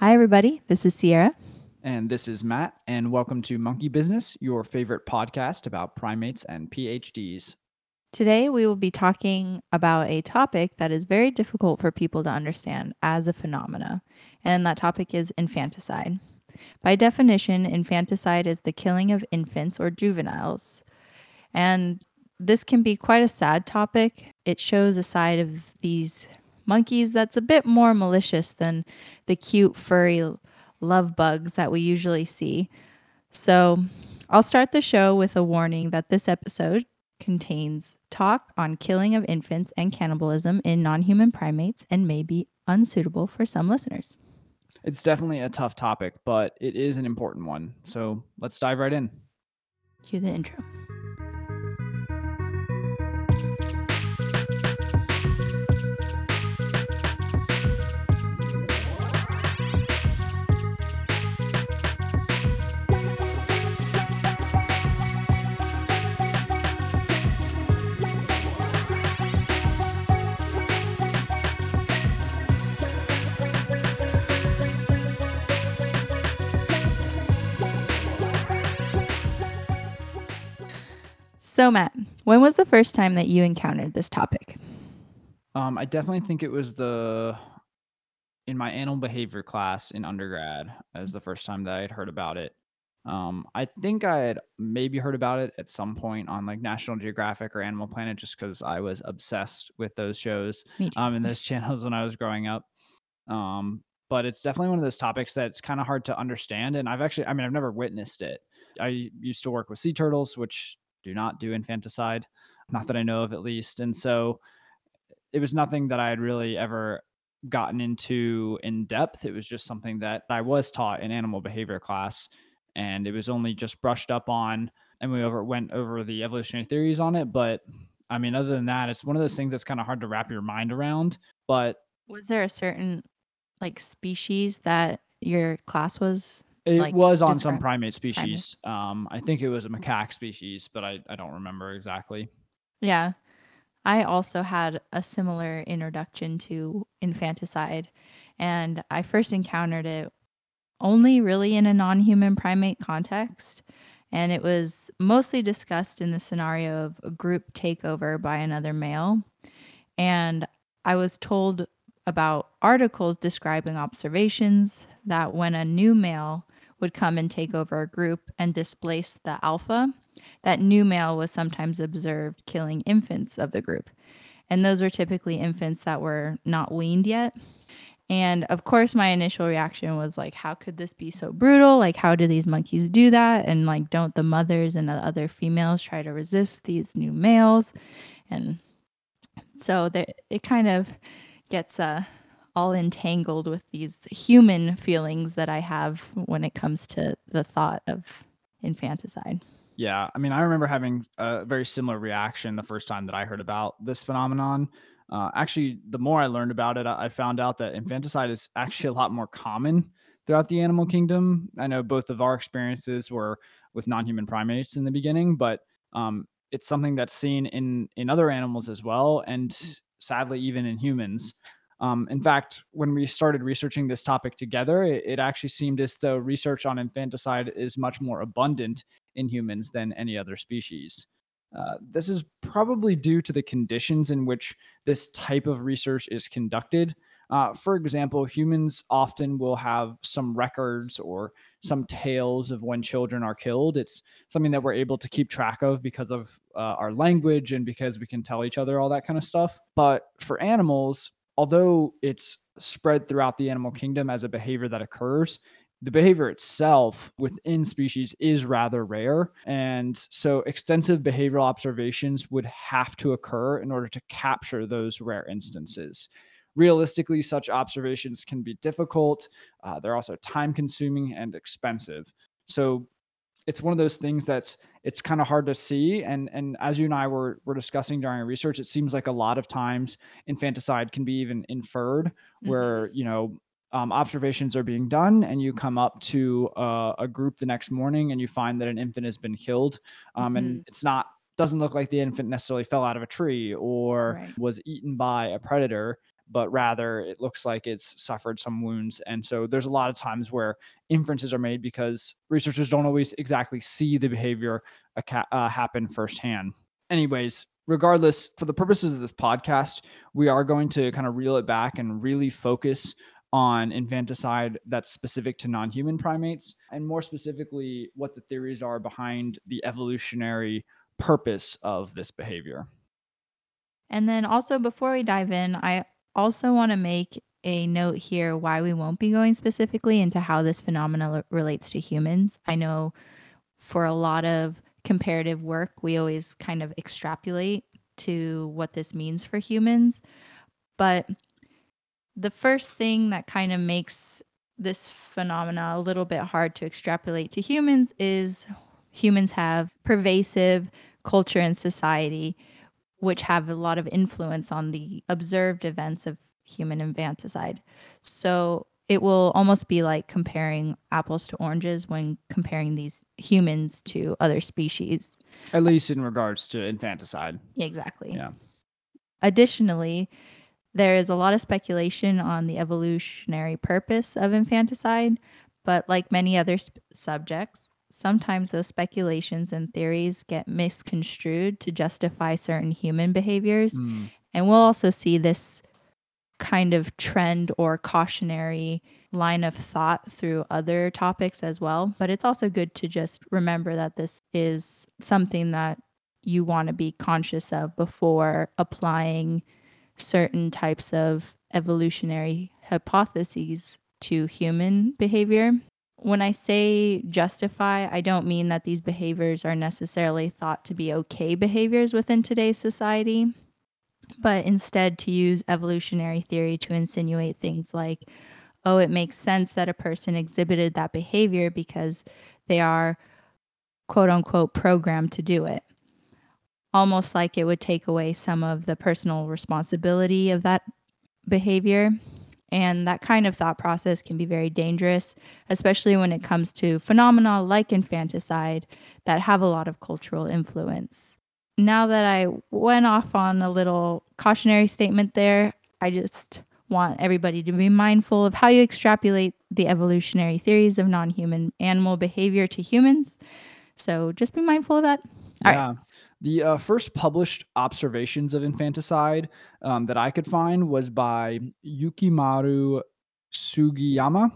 Hi, everybody. This is Sierra. And this is Matt, and welcome to Monkey Business, your favorite podcast about primates and PhDs. Today, we will be talking about a topic that is very difficult for people to understand as a phenomena, and that topic is infanticide. By definition, infanticide is the killing of infants or juveniles. And this can be quite a sad topic. It shows a side of these monkeys that's a bit more malicious than the cute, furry love bugs that we usually see. So, I'll start the show with a warning that this episode contains talk on killing of infants and cannibalism in non human primates and may be unsuitable for some listeners. It's definitely a tough topic, but it is an important one. So let's dive right in. Cue the intro. So, Matt, when was the first time that you encountered this topic? Um, I definitely think it was the in my animal behavior class in undergrad as the first time that I had heard about it. Um, I think I had maybe heard about it at some point on like National Geographic or Animal Planet, just because I was obsessed with those shows um, and those channels when I was growing up. Um, but it's definitely one of those topics that's kind of hard to understand. And I've actually, I mean, I've never witnessed it. I used to work with sea turtles, which do not do infanticide, not that I know of at least. And so it was nothing that I had really ever gotten into in depth. It was just something that I was taught in animal behavior class, and it was only just brushed up on. And we over went over the evolutionary theories on it, but I mean, other than that, it's one of those things that's kind of hard to wrap your mind around. But was there a certain like species that your class was it like, was on some primate species. Primate. Um, I think it was a macaque species, but I, I don't remember exactly. Yeah. I also had a similar introduction to infanticide, and I first encountered it only really in a non human primate context. And it was mostly discussed in the scenario of a group takeover by another male. And I was told about articles describing observations that when a new male would come and take over a group and displace the alpha, that new male was sometimes observed killing infants of the group. And those were typically infants that were not weaned yet. And of course, my initial reaction was like, how could this be so brutal? Like, how do these monkeys do that? And like, don't the mothers and the other females try to resist these new males? And so that it kind of gets uh, all entangled with these human feelings that I have when it comes to the thought of infanticide. Yeah, I mean, I remember having a very similar reaction the first time that I heard about this phenomenon. Uh, actually, the more I learned about it, I found out that infanticide is actually a lot more common throughout the animal kingdom. I know both of our experiences were with non-human primates in the beginning, but um, it's something that's seen in in other animals as well, and sadly, even in humans. Um, in fact, when we started researching this topic together, it, it, actually seemed as though research on infanticide is much more abundant in humans than any other species. Uh, this is probably due to the conditions in which this type of research is conducted. Uh, for example, humans often will have some records or some tales of when children are killed. It's something that we're able to keep track of because of uh, our language and because we can tell each other all that kind of stuff. But for animals, although it's spread throughout the animal kingdom as a behavior that occurs, the behavior itself within species is rather rare. And so extensive behavioral observations would have to occur in order to capture those rare instances. Realistically, such observations can be difficult. Uh, they're also time consuming and expensive. So it's one of those things that's it's kind of hard to see and and as you and I were were discussing during our research it seems like a lot of times infanticide can be even inferred mm-hmm. where you know um, observations are being done and you come up to uh, a group the next morning and you find that an infant has been killed um, mm-hmm. and it's not doesn't look like the infant necessarily fell out of a tree or right. was eaten by a predator but rather it looks like it's suffered some wounds. And so there's a lot of times where inferences are made because researchers don't always exactly see the behavior uh, happen firsthand. Anyways, regardless, for the purposes of this podcast, we are going to kind of reel it back and really focus on infanticide that's specific to non human primates, and more specifically, what the theories are behind the evolutionary purpose of this behavior. And then also, before we dive in, I also want to make a note here why we won't be going specifically into how this phenomenon relates to humans. I know for a lot of comparative work, we always kind of extrapolate to what this means for humans. But the first thing that kind of makes this phenomena a little bit hard to extrapolate to humans is humans have pervasive culture and society which have a lot of influence on the observed events of human infanticide. So it will almost be like comparing apples to oranges when comparing these humans to other species. At least in regards to infanticide. Exactly. Yeah. Additionally, there is a lot of speculation on the evolutionary purpose of infanticide, but like many other sp- subjects, sometimes those speculations and theories get misconstrued to justify certain human behaviors. Mm. And we'll also see this kind of trend or cautionary line of thought through other topics as well. But it's also good to just remember that this is something that you want to be conscious of before applying certain types of evolutionary hypotheses to human behavior. When I say justify, I don't mean that these behaviors are necessarily thought to be okay behaviors within today's society but instead to use evolutionary theory to insinuate things like, oh, it makes sense that a person exhibited that behavior because they are quote unquote programmed to do it. Almost like it would take away some of the personal responsibility of that behavior. And that kind of thought process can be very dangerous, especially when it comes to phenomena like infanticide that have a lot of cultural influence now that I went off on a little cautionary statement there, I just want everybody to be mindful of how you extrapolate the evolutionary theories of non human animal behavior to humans. So just be mindful of that. All yeah. Right. The uh, first published observations of infanticide um, that I could find was by Yukimaru Sugiyama.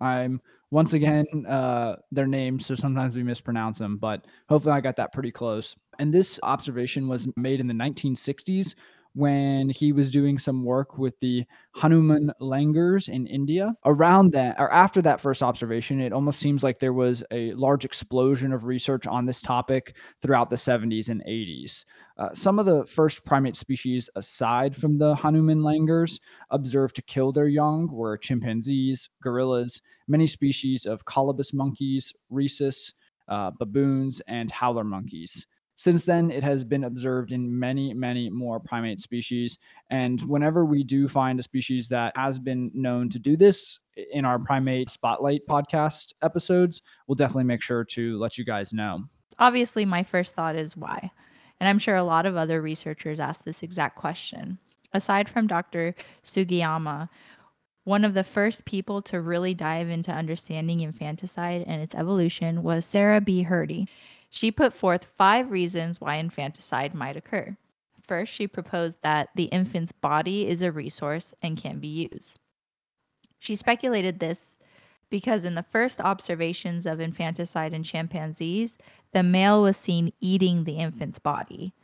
I'm once again uh, their names, so sometimes we mispronounce them, but hopefully I got that pretty close. And this observation was made in the 1960s when he was doing some work with the Hanuman langurs in India. Around that, or after that first observation, it almost seems like there was a large explosion of research on this topic throughout the 70s and 80s. Uh, some of the first primate species, aside from the Hanuman langurs, observed to kill their young were chimpanzees, gorillas, many species of colobus monkeys, rhesus, uh, baboons, and howler monkeys. Since then, it has been observed in many, many more primate species. And whenever we do find a species that has been known to do this in our primate spotlight podcast episodes, we'll definitely make sure to let you guys know. Obviously, my first thought is why. And I'm sure a lot of other researchers ask this exact question. Aside from Dr. Sugiyama, one of the first people to really dive into understanding infanticide and its evolution was Sarah B. Hrdy. She put forth five reasons why infanticide might occur. First, she proposed that the infant's body is a resource and can be used. She speculated this because in the first observations of infanticide in chimpanzees, the male was seen eating the infant's body.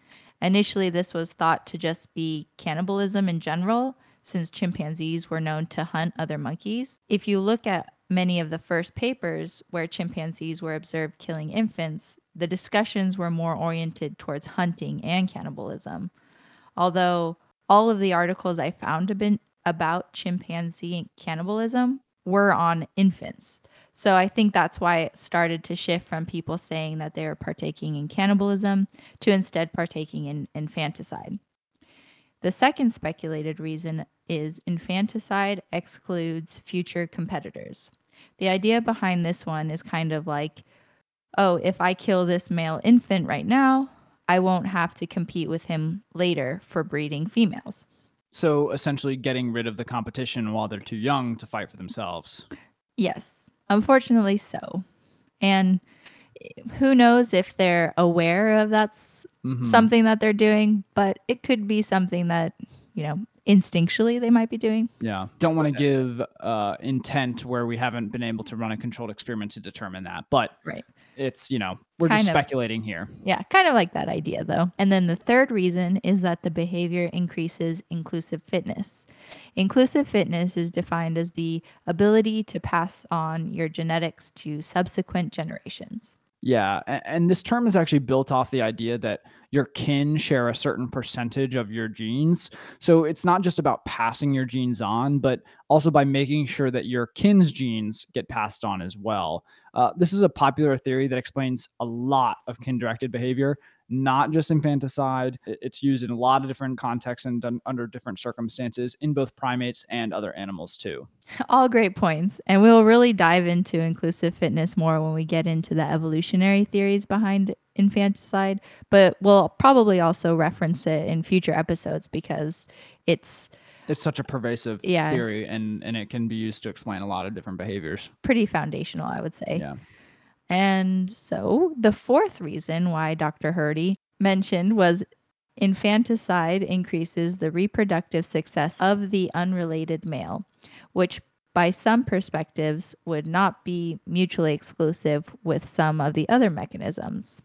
Initially, this was thought to just be cannibalism in general, since chimpanzees were known to hunt other monkeys. If you look at many of the first papers where chimpanzees were observed killing infants, the discussions were more oriented towards hunting and cannibalism. Although all of the articles I found been about chimpanzee cannibalism were on infants. So I think that's why it started to shift from people saying that they were partaking in cannibalism to instead partaking in infanticide. The second speculated reason is infanticide excludes future competitors. The idea behind this one is kind of like oh, if I kill this male infant right now, I won't have to compete with him later for breeding females. So essentially, getting rid of the competition while they're too young to fight for themselves. Yes, unfortunately so. And who knows if they're aware of that's Mhm. something that they're doing, but it could be something that, you know, instinctually they might be doing. Yeah. Don't want to give uh, intent where we haven't been able to run a controlled experiment to determine that. But Right. It's, you know, we're just of. speculating here. Yeah, kind of like that idea though. And then the third reason is that the behavior increases inclusive fitness. Inclusive fitness is defined as the ability to pass on your genetics to subsequent generations. Yeah. And this term is actually built off the idea that your kin share a certain percentage of your genes. So it's not just about passing your genes on, but also by making sure that your kin's genes get passed on as well. Uh, this is a popular theory that explains a lot of kin directed behavior, not just infanticide. It's used in a lot of different contexts and done under different circumstances in both primates and other animals too. All great points. And we'll really dive into inclusive fitness more when we get into the evolutionary theories behind infanticide, but we'll probably also reference it in future episodes because it's It's such a pervasive Yeah. theory and, and it can be used to explain a lot of different behaviors. pretty foundational, I would say. Yeah. And so the fourth reason why Dr. Hrdy mentioned was infanticide increases the reproductive success of the unrelated male, which by some perspectives would not be mutually exclusive with some of the other mechanisms.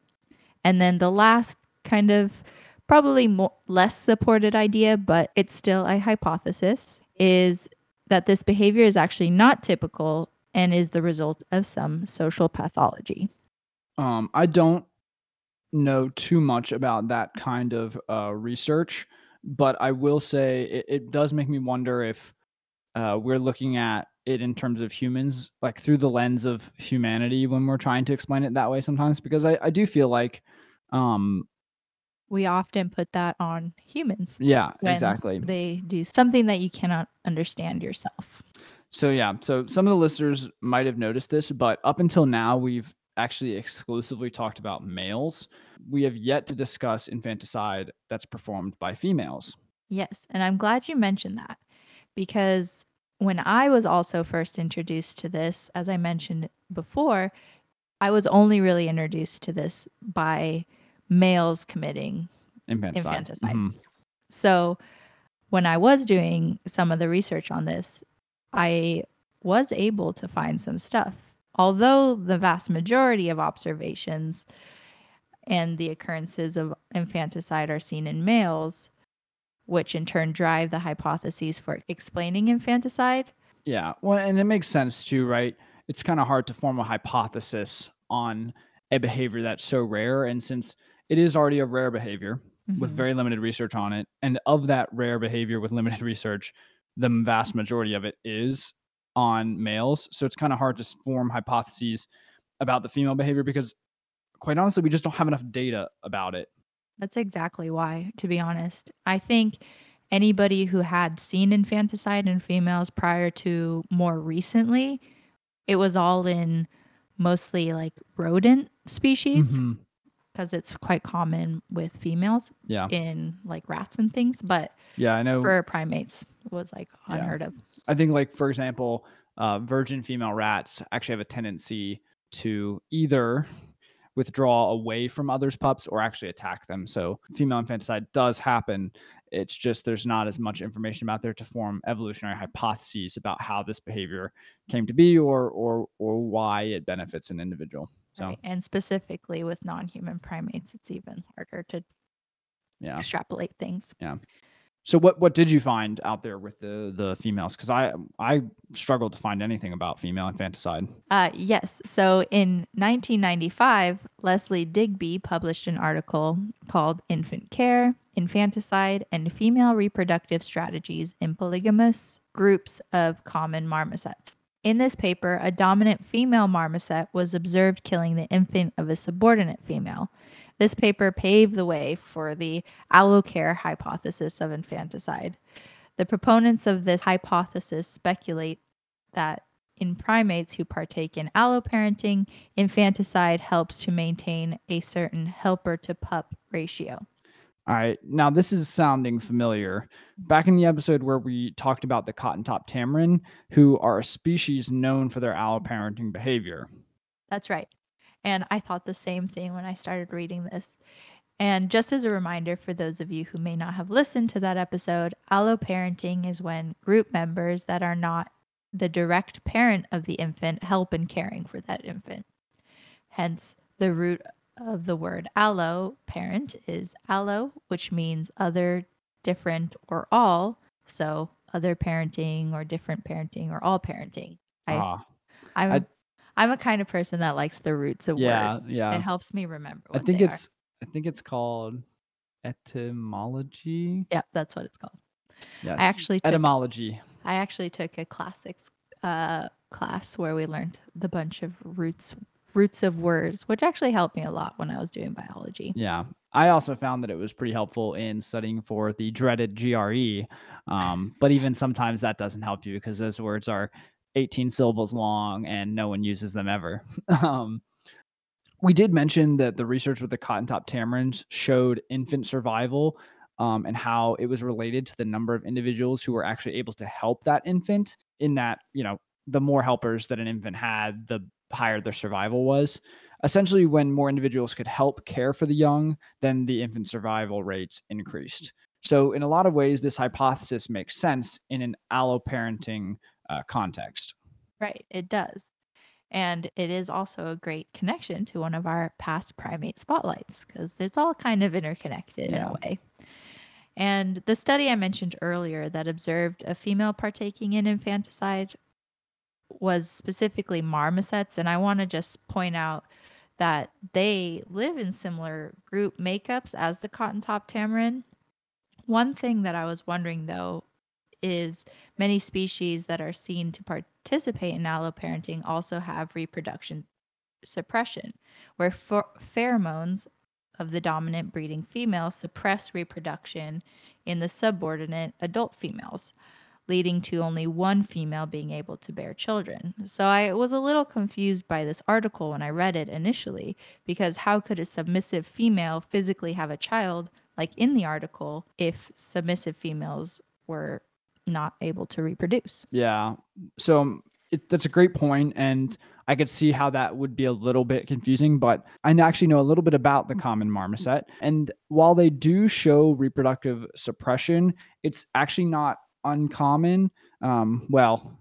And then the last kind of probably more, less supported idea, but it's still a hypothesis, is that this behavior is actually not typical and is the result of some social pathology. Um, I don't know too much about that kind of uh, research, but I will say it, it does make me wonder if uh, we're looking at it in terms of humans, like through the lens of humanity when we're trying to explain it that way sometimes, because I, I do feel like, um, We often put that on humans yeah, exactly. they do something that you cannot understand yourself. So yeah, so some of the listeners might have noticed this, but up until now we've actually exclusively talked about males. We have yet to discuss infanticide that's performed by females. Yes, and I'm glad you mentioned that because when I was also first introduced to this, as I mentioned before, I was only really introduced to this by males committing Infanticide. Infanticide. Mhm. So when I was doing some of the research on this, I was able to find some stuff. Although the vast majority of observations and the occurrences of infanticide are seen in males, which in turn drive the hypotheses for explaining infanticide. Yeah. Well, and it makes sense too, right? It's kind of hard to form a hypothesis on a behavior that's so rare. And since it is already a rare behavior with Mhm. very limited research on it, and of that rare behavior with limited research, the vast majority of it is on males. So it's kind of hard to form hypotheses about the female behavior because, quite honestly, we just don't have enough data about it. That's exactly why, to be honest. I think anybody who had seen infanticide in females prior to more recently, it was all in mostly like rodent species Mhm. Because it's quite common with females Yeah. in like rats and things, but Yeah. I know. for primates it was like Yeah. unheard of. I think, like for example, uh, virgin female rats actually have a tendency to either withdraw away from others' pups or actually attack them. So female infanticide does happen. It's just there's not as much information out there to form evolutionary hypotheses about how this behavior came to be or or or why it benefits an individual. So right? And specifically with non human primates, it's even harder to yeah. extrapolate things. Yeah. So what what did you find out there with the the females? Because I I struggled to find anything about female infanticide. Uh, yes. So in 1995, Leslie Digby published an article called Infant Care, Infanticide, and Female Reproductive Strategies in Polygamous Groups of Common Marmosets. In this paper, a dominant female marmoset was observed killing the infant of a subordinate female. This paper paved the way for the allocare hypothesis of infanticide. The proponents of this hypothesis speculate that in primates who partake in alloparenting, infanticide helps to maintain a certain helper to pup ratio. All right. Now, this is sounding familiar. Back in the episode where we talked about the cotton top tamarin, who are a species known for their alloparenting behavior. That's right. And I thought the same thing when I started reading this. And just as a reminder for those of you who may not have listened to that episode, alloparenting is when group members that are not the direct parent of the infant help in caring for that infant. Hence, the root of the word allo parent is allo, which means other, different, or all. So, other parenting or different parenting or all parenting. I, Ah, I'm, I- I'm a kind of person that likes the roots of Yeah, words. yeah. It helps me remember. I think they it's I think it's called etymology. Yeah, that's what it's called. Yes. actually took- etymology. I actually took a classics uh, class where we learned the bunch of roots roots of words, which actually helped me a lot when I was doing biology. Yeah. I also found that it was pretty helpful in studying for the dreaded GRE. Um, but even sometimes that doesn't help you because those words are 18 syllables long and no one uses them ever. um, we did mention that the research with the cotton top tamarins showed infant survival um, and how it was related to the number of individuals who were actually able to help that infant in that, you know, the more helpers that an infant had, the higher their survival was. Essentially, when more individuals could help care for the young, then the infant survival rates increased. So, in a lot of ways, this hypothesis makes sense in an alloparenting uh, context. Right, it does. And it is also a great connection to one of our past primate spotlights because it's all kind of interconnected in a way. And the study I mentioned earlier that observed a female partaking in infanticide was specifically marmosets. And I want to just point out that they live in similar group makeups as the cotton top tamarin. One thing that I was wondering though is many species that are seen to participate in alloparenting also have reproduction suppression, where pher- pheromones of the dominant breeding female suppress reproduction in the subordinate adult females, leading to only one female being able to bear children. So I was a little confused by this article when I read it initially, because how could a submissive female physically have a child, like in the article, if submissive females were not able to reproduce? Yeah. So um, it, that's a great point, and I could see how that would be a little bit confusing. But I actually know a little bit about the common marmoset, and while they do show reproductive suppression, it's actually not uncommon. Um, well,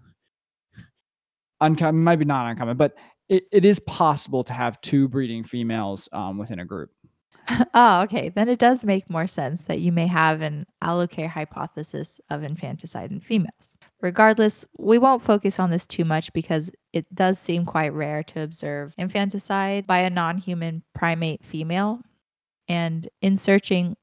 uncommon, maybe not uncommon, but it, it is possible to have two breeding females um, within a group. oh, okay. Then it does make more sense that you may have an allocare hypothesis of infanticide in females. Regardless, we won't focus on this too much because it does seem quite rare to observe infanticide by a non human primate female. And in searching,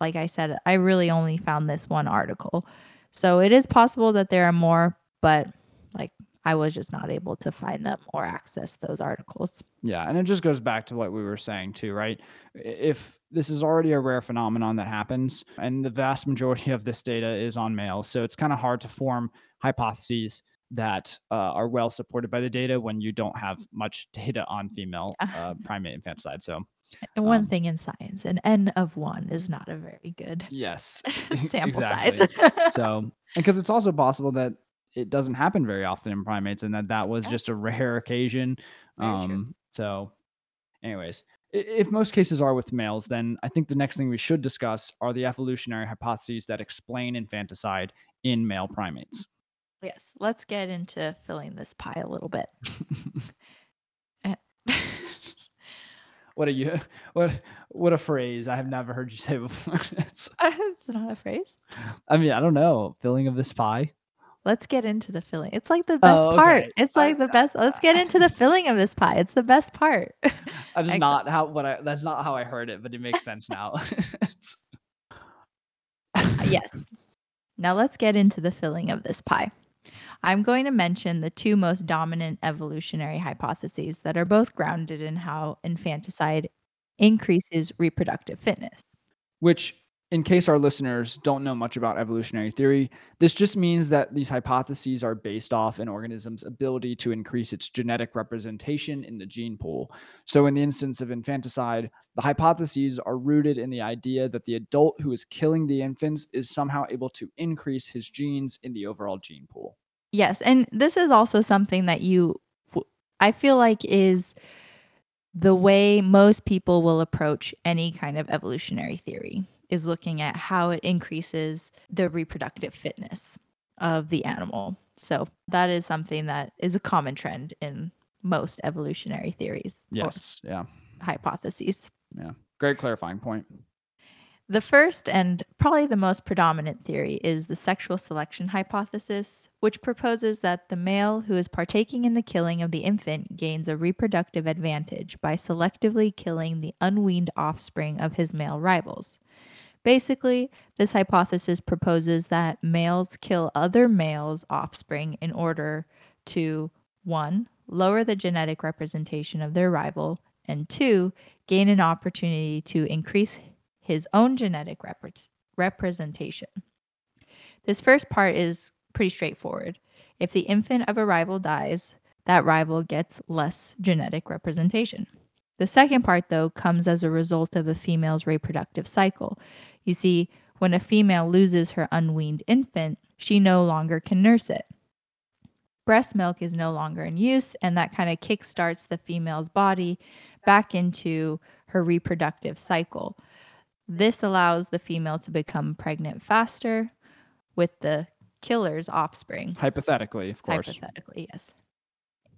like I said, I really only found this one article. So it is possible that there are more, but like I was just not able to find them or access those articles. Yeah, and it just goes back to what we were saying too, right? If this is already a rare phenomenon that happens, and the vast majority of this data is on males, so it's kind of hard to form hypotheses that uh, are well supported by the data when you don't have much data on female Yeah. uh, primate infanticide. So one Um, thing in science, an N of one is not a very good yes, sample size. so because it's also possible that it doesn't happen very often in primates and that that was Yeah. just a rare occasion um so anyways if most cases are with males then i think the next thing we should discuss are the evolutionary hypotheses that explain infanticide in male primates yes, let's get into filling this pie a little bit. What are you what what a phrase i have never heard you say before It's- it's not a phrase. i mean i don't know filling of this pie Let's get into the filling. It's like the best Oh, part. okay. It's I- like the best. Let's get into the filling of this pie. It's the best part. that's not how what i that's not how i heard it but it makes sense now It's- yes. Now let's get into the filling of this pie. I'm going to mention the two most dominant evolutionary hypotheses that are both grounded in how infanticide increases reproductive fitness. which in case our listeners don't know much about evolutionary theory, this just means that these hypotheses are based off an organism's ability to increase its genetic representation in the gene pool. So, in the instance of infanticide, the hypotheses are rooted in the idea that the adult who is killing the infants is somehow able to increase his genes in the overall gene pool. Yes, and this is also something that you I feel like is the way most people will approach any kind of evolutionary theory is looking at how it increases the reproductive fitness of the animal. So that is something that is a common trend in most evolutionary theories. Yes. Yeah. Hypotheses. Yeah. Great clarifying point. The first and probably the most predominant theory is the sexual selection hypothesis, which proposes that the male who is partaking in the killing of the infant gains a reproductive advantage by selectively killing the unweaned offspring of his male rivals. Basically, this hypothesis proposes that males kill other males' offspring in order to 1. lower the genetic representation of their rival, and 2. gain an opportunity to increase his own genetic rep- representation. This first part is pretty straightforward. If the infant of a rival dies, that rival gets less genetic representation. The second part, though, comes as a result of a female's reproductive cycle. You see, when a female loses her unweaned infant, she no longer can nurse it. Breast milk is no longer in use, and that kind of kickstarts the female's body back into her reproductive cycle. This allows the female to become pregnant faster with the killer's offspring. Hypothetically, of course. Hypothetically, yes.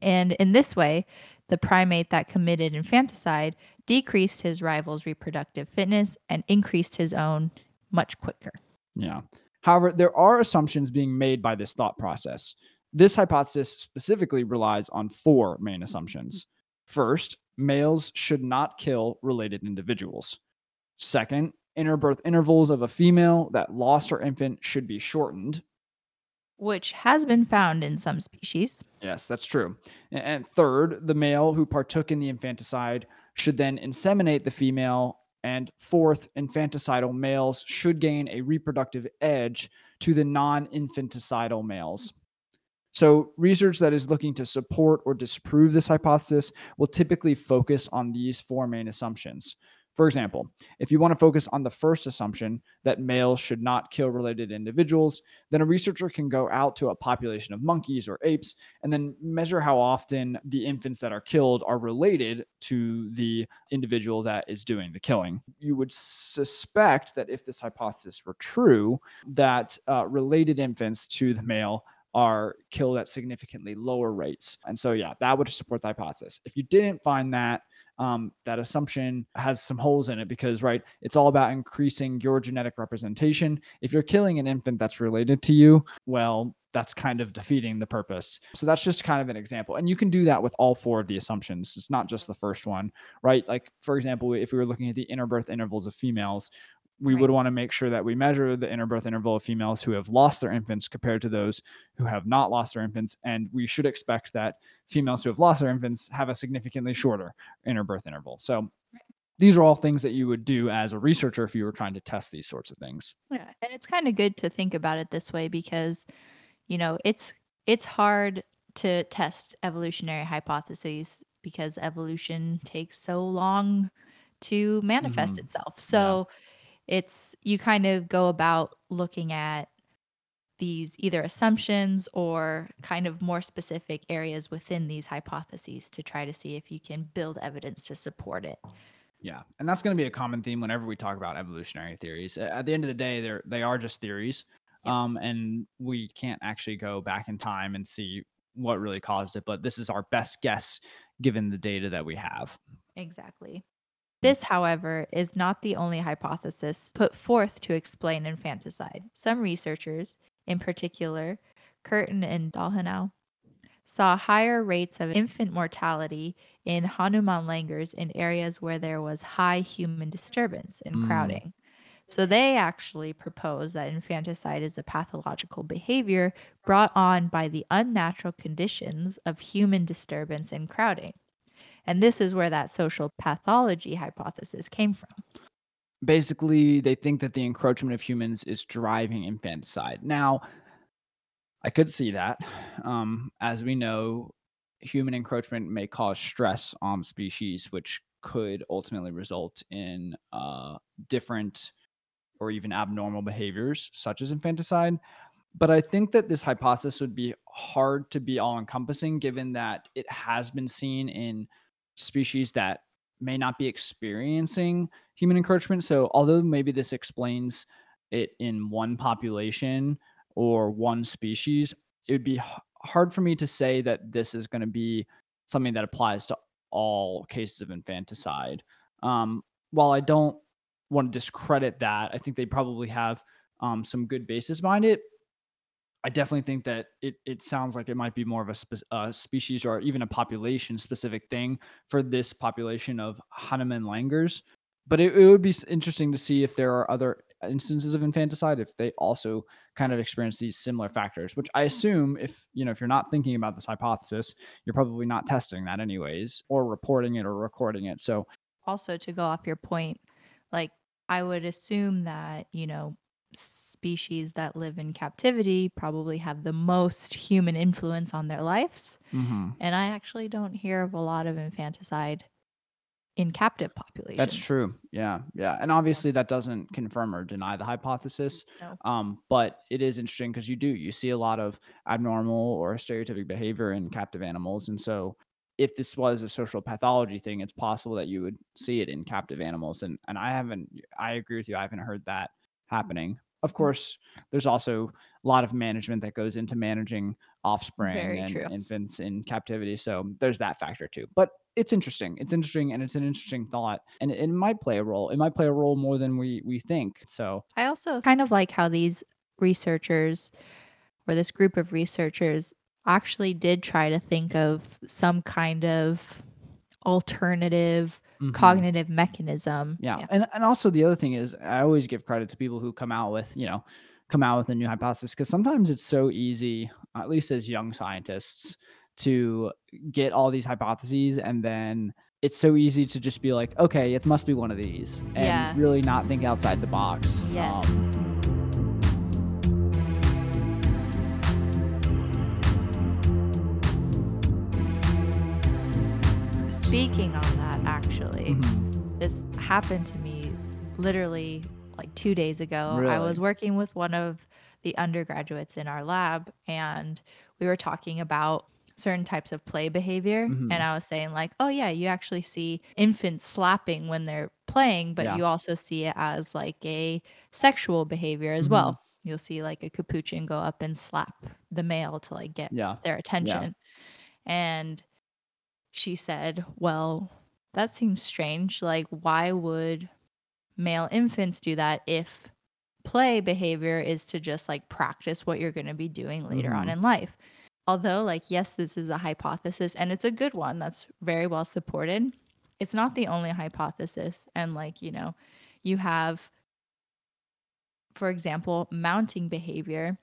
And in this way, the primate that committed infanticide decreased his rival's reproductive fitness and increased his own much quicker. Yeah. However, there are assumptions being made by this thought process. This hypothesis specifically relies on four main assumptions. First, males should not kill related individuals. Second, interbirth intervals of a female that lost her infant should be shortened which has been found in some species. Yes, that's true. And third, the male who partook in the infanticide should then inseminate the female. And fourth, infanticidal males should gain a reproductive edge to the non infanticidal males. So, research that is looking to support or disprove this hypothesis will typically focus on these four main assumptions. For example, if you want to focus on the first assumption that males should not kill related individuals, then a researcher can go out to a population of monkeys or apes and then measure how often the infants that are killed are related to the individual that is doing the killing. You would suspect that if this hypothesis were true, that uh, related infants to the male are killed at significantly lower rates. And so, yeah, that would support the hypothesis. If you didn't find that, um, that assumption has some holes in it because, right, it's all about increasing your genetic representation. If you're killing an infant that's related to you, well, that's kind of defeating the purpose. So that's just kind of an example. And you can do that with all four of the assumptions. It's not just the first one, right? Like, for example, if we were looking at the interbirth intervals of females, we right. would want to make sure that we measure the interbirth interval of females who have lost their infants compared to those who have not lost their infants. And we should expect that females who have lost their infants have a significantly shorter interbirth interval. So right. these are all things that you would do as a researcher if you were trying to test these sorts of things. Yeah. And it's kind of good to think about it this way because, you know, it's it's hard to test evolutionary hypotheses because evolution takes so long to manifest mm-hmm. itself. So yeah it's you kind of go about looking at these either assumptions or kind of more specific areas within these hypotheses to try to see if you can build evidence to support it. Yeah, and that's going to be a common theme whenever we talk about evolutionary theories. At the end of the day, they're they are just theories, yep. um, and we can't actually go back in time and see what really caused it. But this is our best guess given the data that we have. Exactly. This, however, is not the only hypothesis put forth to explain infanticide. Some researchers, in particular Curtin and Dolhinow, saw higher rates of infant mortality in Hanuman langurs in areas where there was high human disturbance and mm. crowding. So they actually propose that infanticide is a pathological behavior brought on by the unnatural conditions of human disturbance and crowding. And this is where that social pathology hypothesis came from. basically they think that the encroachment of humans is driving infanticide. Now, I could see that. Um, as we know, human encroachment may cause stress on species, which could ultimately result in uh, different or even abnormal behaviors, such as infanticide. But I think that this hypothesis would be hard to be all encompassing given that it has been seen in species that may not be experiencing human encroachment. So, although maybe this explains it in one population or one species, it would be hard for me to say that this is going to be something that applies to all cases of infanticide. Um, while I don't want to discredit that, I think they probably have um, some good basis behind it. I definitely think that it it sounds like it might be more of a, spe- species or even a population specific thing for this population of Hanuman langurs. But it, it would be interesting to see if there are other instances of infanticide if they also kind of experience these similar factors which i assume if you know if you're not thinking about this hypothesis you're probably not testing that anyways or reporting it or recording it so also to go off your point like i would assume that you know species that live in captivity probably have the most human influence on their lives. Mm-hmm. And I actually don't hear of a lot of infanticide in captive populations. That's true. Yeah. Yeah. And obviously that doesn't confirm or deny the hypothesis. No. Um, but it is interesting because you do, you see a lot of abnormal or stereotypic behavior in captive animals. And so if this was a social pathology thing, it's possible that you would see it in captive animals. And and I haven't I agree with you, I haven't heard that happening. Of mm. course, there's also a lot of management that goes into managing offspring Very and true. infants in captivity. So there's that factor too. But it's interesting. It's interesting and it's an interesting thought. And it, it might play a role. It might play a role more than we we think. So I also kind of like how these researchers or this group of researchers actually did try to think of some kind of alternative mm-hmm. cognitive mechanism. Yeah. yeah. And and also the other thing is I always give credit to people who come out with, you know, come out with a new hypothesis because sometimes it's so easy, at least as young scientists, to get all these hypotheses and then it's so easy to just be like, okay, it must be one of these and yeah. really not think outside the box. Yes. Um, speaking that, actually, mm-hmm. this happened to me literally like two days ago. Really? I was working with one of the undergraduates in our lab, and we were talking about certain types of play behavior. Mm-hmm. And I was saying, like, oh, yeah, you actually see infants slapping when they're playing, but yeah. you also see it as like a sexual behavior as mm-hmm. well. You'll see like a capuchin go up and slap the male to like get yeah. their attention. Yeah. And she said, Well, that seems strange. Like, why would male infants do that if play behavior is to just like practice what you're going to be doing later mm-hmm. on in life? Although, like, yes, this is a hypothesis and it's a good one that's very well supported. It's not the only hypothesis. And, like, you know, you have, for example, mounting behavior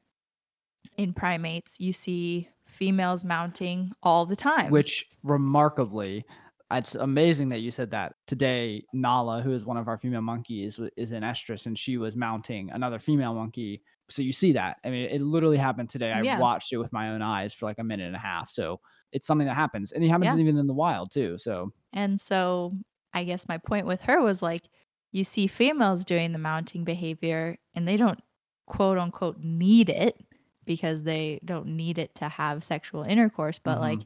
in primates. You see females mounting all the time. Which remarkably, it's amazing that you said that. Today, Nala, who is one of our female monkeys, is in estrus and she was mounting another female monkey. So you see that. I mean, it literally happened today. I yeah. watched it with my own eyes for like a minute and a half. So it's something that happens. And it happens yeah. even in the wild too. So And so I guess my point with her was like you see females doing the mounting behavior and they don't quote unquote need it because they don't need it to have sexual intercourse, but mm-hmm. like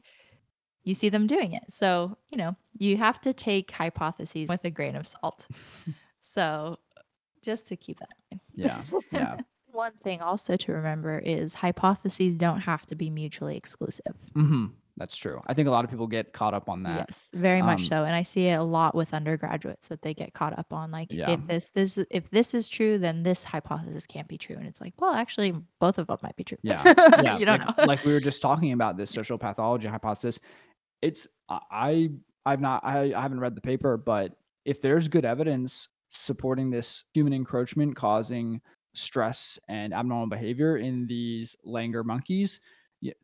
you see them doing it. So, you know, you have to take hypotheses with a grain of salt. so, just to keep that in mind. Yeah. Yeah. One thing also to remember is hypotheses don't have to be mutually exclusive. Mm-hmm. That's true. I think a lot of people get caught up on that. Yes, very much um, so. And I see it a lot with undergraduates that they get caught up on like yeah. if this this if this is true, then this hypothesis can't be true. And it's like, well, actually both of them might be true. Yeah. Yeah. you don't like, know. like we were just talking about this social pathology hypothesis. It's I I've not I, I haven't read the paper, but if there's good evidence supporting this human encroachment causing stress and abnormal behavior in these langur monkeys,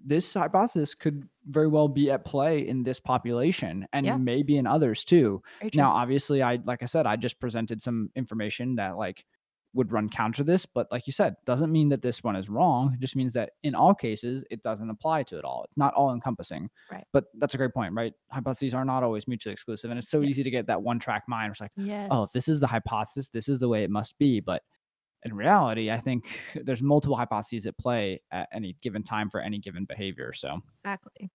this hypothesis could very well be at play in this population and Yeah. maybe in others too. Now, obviously, I like I said, I just presented some information that like would run counter to this, but like you said, doesn't mean that this one is wrong. It just means that in all cases, it doesn't apply to it all. It's not all encompassing. Right. But that's a great point, right? Hypotheses are not always mutually exclusive, and it's so Yes. easy to get that one track mind. It's like, oh, yes. oh, this is the hypothesis. This is the way it must be. But in reality, I think there's multiple hypotheses at play at any given time for any given behavior. So, Exactly.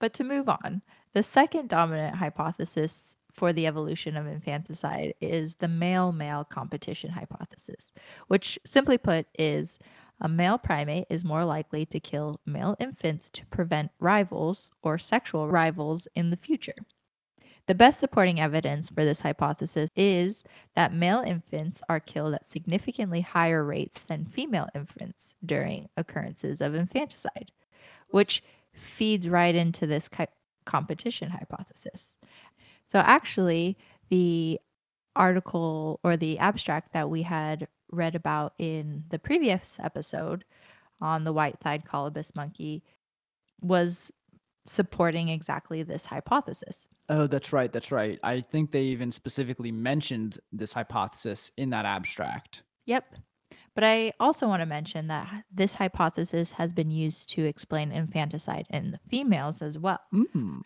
But to move on, the second dominant hypothesis for the evolution of infanticide is the male male competition hypothesis, which simply put is a male primate is more likely to kill male infants to prevent rivals or sexual rivals in the future. The best supporting evidence for this hypothesis is that male infants are killed at significantly higher rates than female infants during occurrences of infanticide, which feeds right into this competition hypothesis. So, actually, the article or the abstract that we had read about in the previous episode on the white thighed colobus monkey was supporting exactly this hypothesis. oh, that's right. That's right. I think they even specifically mentioned this hypothesis in that abstract. Yep. But I also want to mention that this hypothesis has been used to explain infanticide in the females as well. Mm,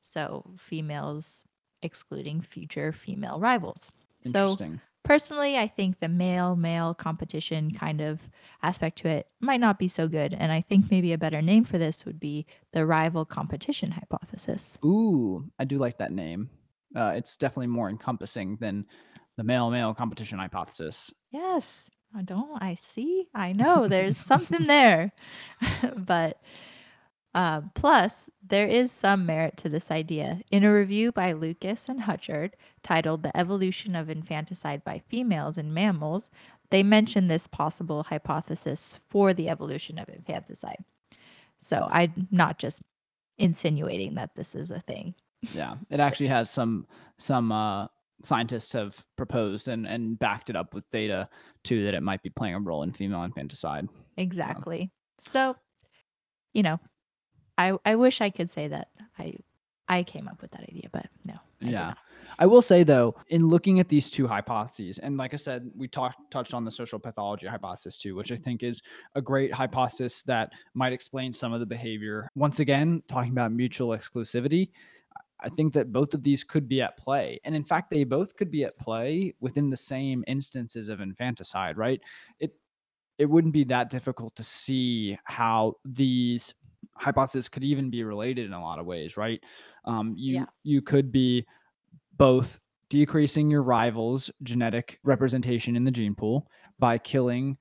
So, females excluding future female rivals. So, personally, I think the male male competition kind of aspect to it might not be so good. And I think maybe a better name for this would be the rival competition hypothesis. Ooh, I do like that name. Uh, it's definitely more encompassing than the male male competition hypothesis. Yes. I don't I see. I know there's something there. but uh, plus, there is some merit to this idea. In a review by Lukas and Huchard titled The Evolution of Infanticide by Females in Mammals, they mention this possible hypothesis for the evolution of infanticide. So I'm not just insinuating that this is a thing. Yeah, it actually has some some uh, scientists have proposed and and backed it up with data too that it might be playing a role in female infanticide. Exactly. So, you know, I I wish I could say that I I came up with that idea, but no. I Yeah. I will say though, in looking at these two hypotheses, and like I said, we talked touched on the social pathology hypothesis too, which I think is a great hypothesis that might explain some of the behavior. Once again, talking about mutual exclusivity, I think that both of these could be at play. And in fact, they both could be at play within the same instances of infanticide, right? It it wouldn't be that difficult to see how these hypotheses could even be related in a lot of ways, right? Um, you Yeah. you could be both decreasing your rivals' genetic representation in the gene pool by killing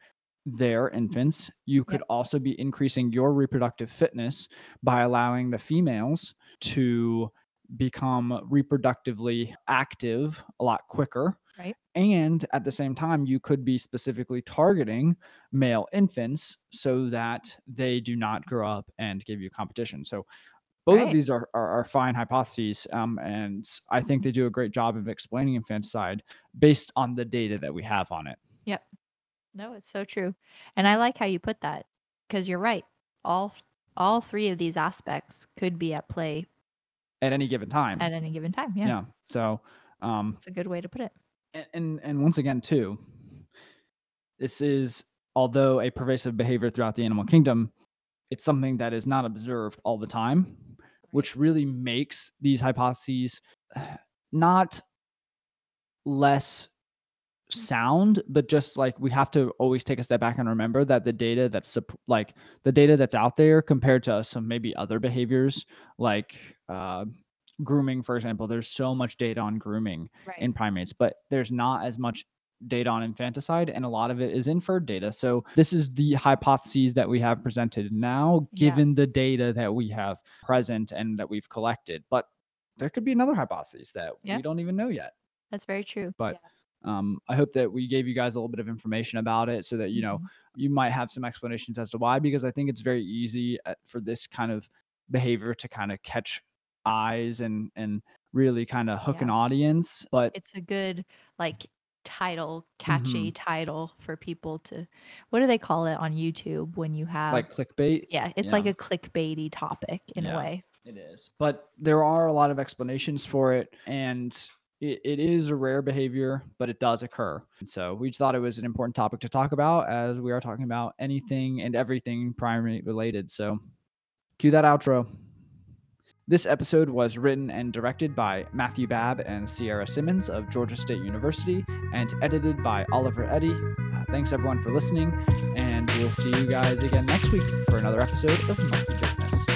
their infants. You could also be increasing your reproductive fitness by allowing the females to become reproductively active a lot quicker. Right. And at the same time, you could be specifically targeting male infants so that they do not grow up and give you competition. So both of these are, are, are fine hypotheses. Um, and I think they do a great job of explaining infanticide based on the data that we have on it. Yep. No, it's so true. And I like how you put that because you're right. All all three of these aspects could be at play At any given time. at any given time. yeah. Yeah. So um, It's a good way to put it. And, and and once again too this is although a pervasive behavior throughout the animal kingdom it's something that is not observed all the time which really makes these hypotheses not less sound but just like we have to always take a step back and remember that the data that's like the data that's out there compared to some maybe other behaviors like uh, grooming for example there's so much data on grooming Right. in primates, but there's not as much data on infanticide, and a lot of it is inferred data. So this is the hypotheses that we have presented now, Yeah. given the data that we have present and that we've collected. But there could be another hypothesis that Yeah. we don't even know yet. That's very true. But um, I hope that we gave you guys a little bit of information about it, so that you know Mhm. you might have some explanations as to why. Because I think it's very easy uh, for this kind of behavior to kind of catch eyes and and really kind of hook Yeah. an audience. But it's a good like title, catchy Mhm. title for people to what do they call it on YouTube when you have Like clickbait? Yeah, it's like a clickbaity topic in a way. It is. But there are a lot of explanations for it, and it, it is a rare behavior, but it does occur. And so we thought it was an important topic to talk about as we are talking about anything and everything primate related. So cue that outro. This episode was written and directed by Matthew Babb and Sierra Simmons of Georgia State University and edited by Oliver Eddy. Uh, thanks everyone for listening, and we'll see you guys again next week for another episode of Monkey Business.